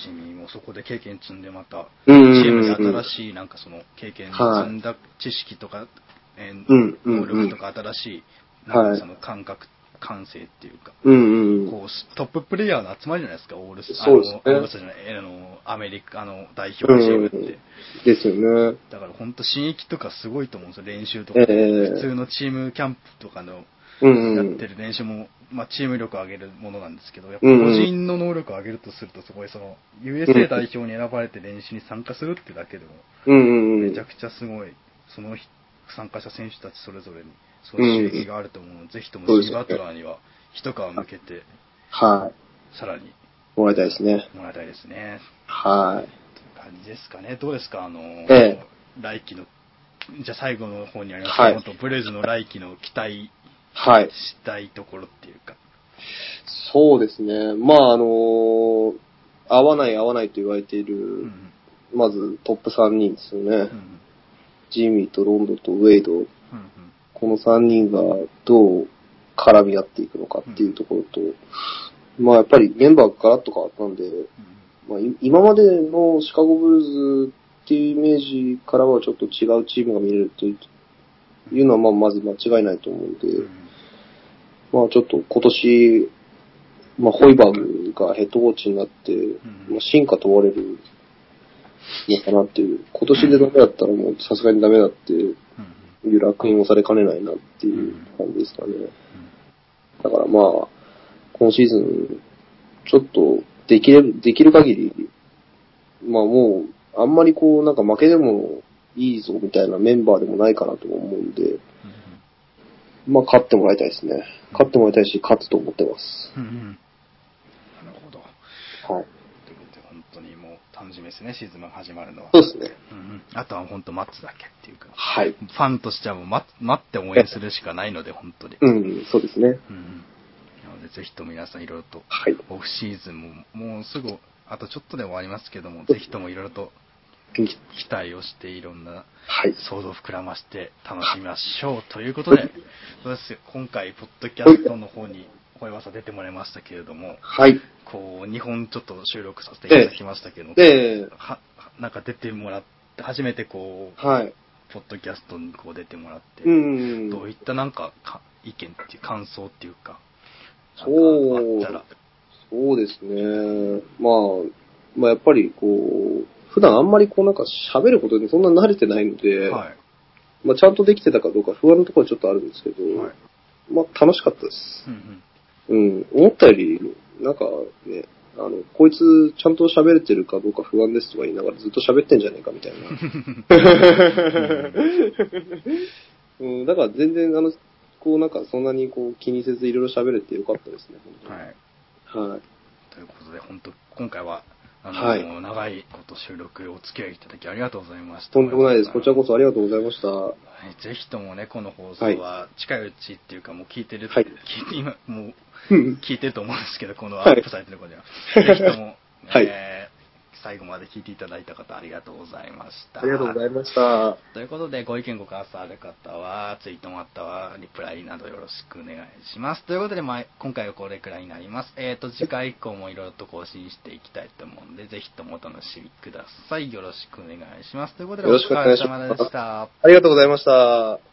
チームもそこで経験積んでまた、チうんームに新しいなんかその経験積んだ知識とか、能力とか新しい、なんかその感覚、感性っていうか、うんうんうん。こう、トッププレイヤーの集まりじゃないですか、オールスそうですねオールスターじゃない、えーあの、アメリカ、あの、代表チームって。うんですよね。だから本当、新域とかすごいと思うんですよ、練習とか。ええ普通のチームキャンプとかのうんうん。やってる練習も、まあ、チーム力を上げるものなんですけど、やっぱ個人の能力を上げるとすると、すごいその、USA 代表に選ばれて練習に参加するってだけでも、うんうんうん。めちゃくちゃすごい、その参加者選手たちそれぞれに、そういう刺激があると思うので、ぜひともシー・バトラーには、一皮向けて、はさらにい。もらいたいですね。もらいたいですね。はい。という感じですかね。どうですか？あの、え来季の、じゃあ最後の方にありますけど、はい本当ブレイズの来季の期待はい。したいところっていうか。そうですね。まあ、あの合わない合わないと言われている、うんまずトップ3人ですよね。うんうんジミーとロンドとウェイド。うんこの3人がどう絡み合っていくのかっていうところと、まあやっぱりメンバーがガラッと変わったんで、うん。まあ、い今までのシカゴブルーズっていうイメージからはちょっと違うチームが見れるというのはまあまず間違いないと思うんで、うん。まあちょっと今年、まあホイバーグがヘッドコーチになって、ん。まあ進化問われるのかなっていう、今年でダメだったらもうさすがにダメだってうんいう楽印をされかねないなっていう感じですかね。だからまあ、今シーズン、ちょっとできれできる限り、まあもう、あんまりこう、なんか負けでもいいぞみたいなメンバーでもないかなと思うんで、まあ勝ってもらいたいですね。勝ってもらいたいし、勝つと思ってます。うんうんうんなるほど。はい。ということで、本当にもう楽しみですね、シーズンが始まるのは。そうですね。うんうんあとは本当待つだけっていうか、はい。ファンとしてはもう待待って応援するしかないので、本当に。うん、そうですね。うんうんなので、ぜひとも皆さんいろいろと、はい。オフシーズンももうすぐ、あとちょっとで終わりますけども、ぜひともいろいろと期待をして、いろんなはい。想像を膨らまして楽しみましょう。ということで、そうですよ今回、ポッドキャストの方に、声わさ出てもらいましたけれども、はい。こう、2本ちょっと収録させていただきましたけども、で、は、なんか出てもらって、初めてこう、はい。ポッドキャストにこう出てもらって、うん。どういったなんかか意見っていう感想っていうか、そうあったら、そうですね。まあ、まあやっぱりこう、普段あんまりこうなんか喋ることにそんな慣れてないので、はい。まあちゃんとできてたかどうか不安なところはちょっとあるんですけど、はいまあ楽しかったです。うんうんうん。思ったより、なんかね、あの、こいつちゃんと喋れてるかどうか不安ですとか言いながらずっと喋ってんじゃねえかみたいな。うん、だから全然、あの、こうなんかそんなにこう気にせずいろいろ喋れてよかったですね、はい。本当に。はい。ということで、本当今回は、あの、はい長いこと収録お付き合いいただきありがとうございました。とんでもないです。こちらこそありがとうございました。はい、ぜひともね、この放送は近いうちっていうか、もう聞いてる、はい聞いて、今、もうう ん聞いてると思うんですけど、このはいアップされてる頃では。ぜひとも、はいえー最後まで聞いていただいた方ありがとうございました。ありがとうございました。ということで、ご意見ご感想ある方は、ツイートまたはリプライなどよろしくお願いします。ということで、まあ、今回はこれくらいになります。えっ、と、次回以降もいろいろと更新していきたいと思うんで、ぜひともお楽しみください。よろしくお願いします。ということで、よろしくお願いしますお疲れ様でした。ありがとうございました。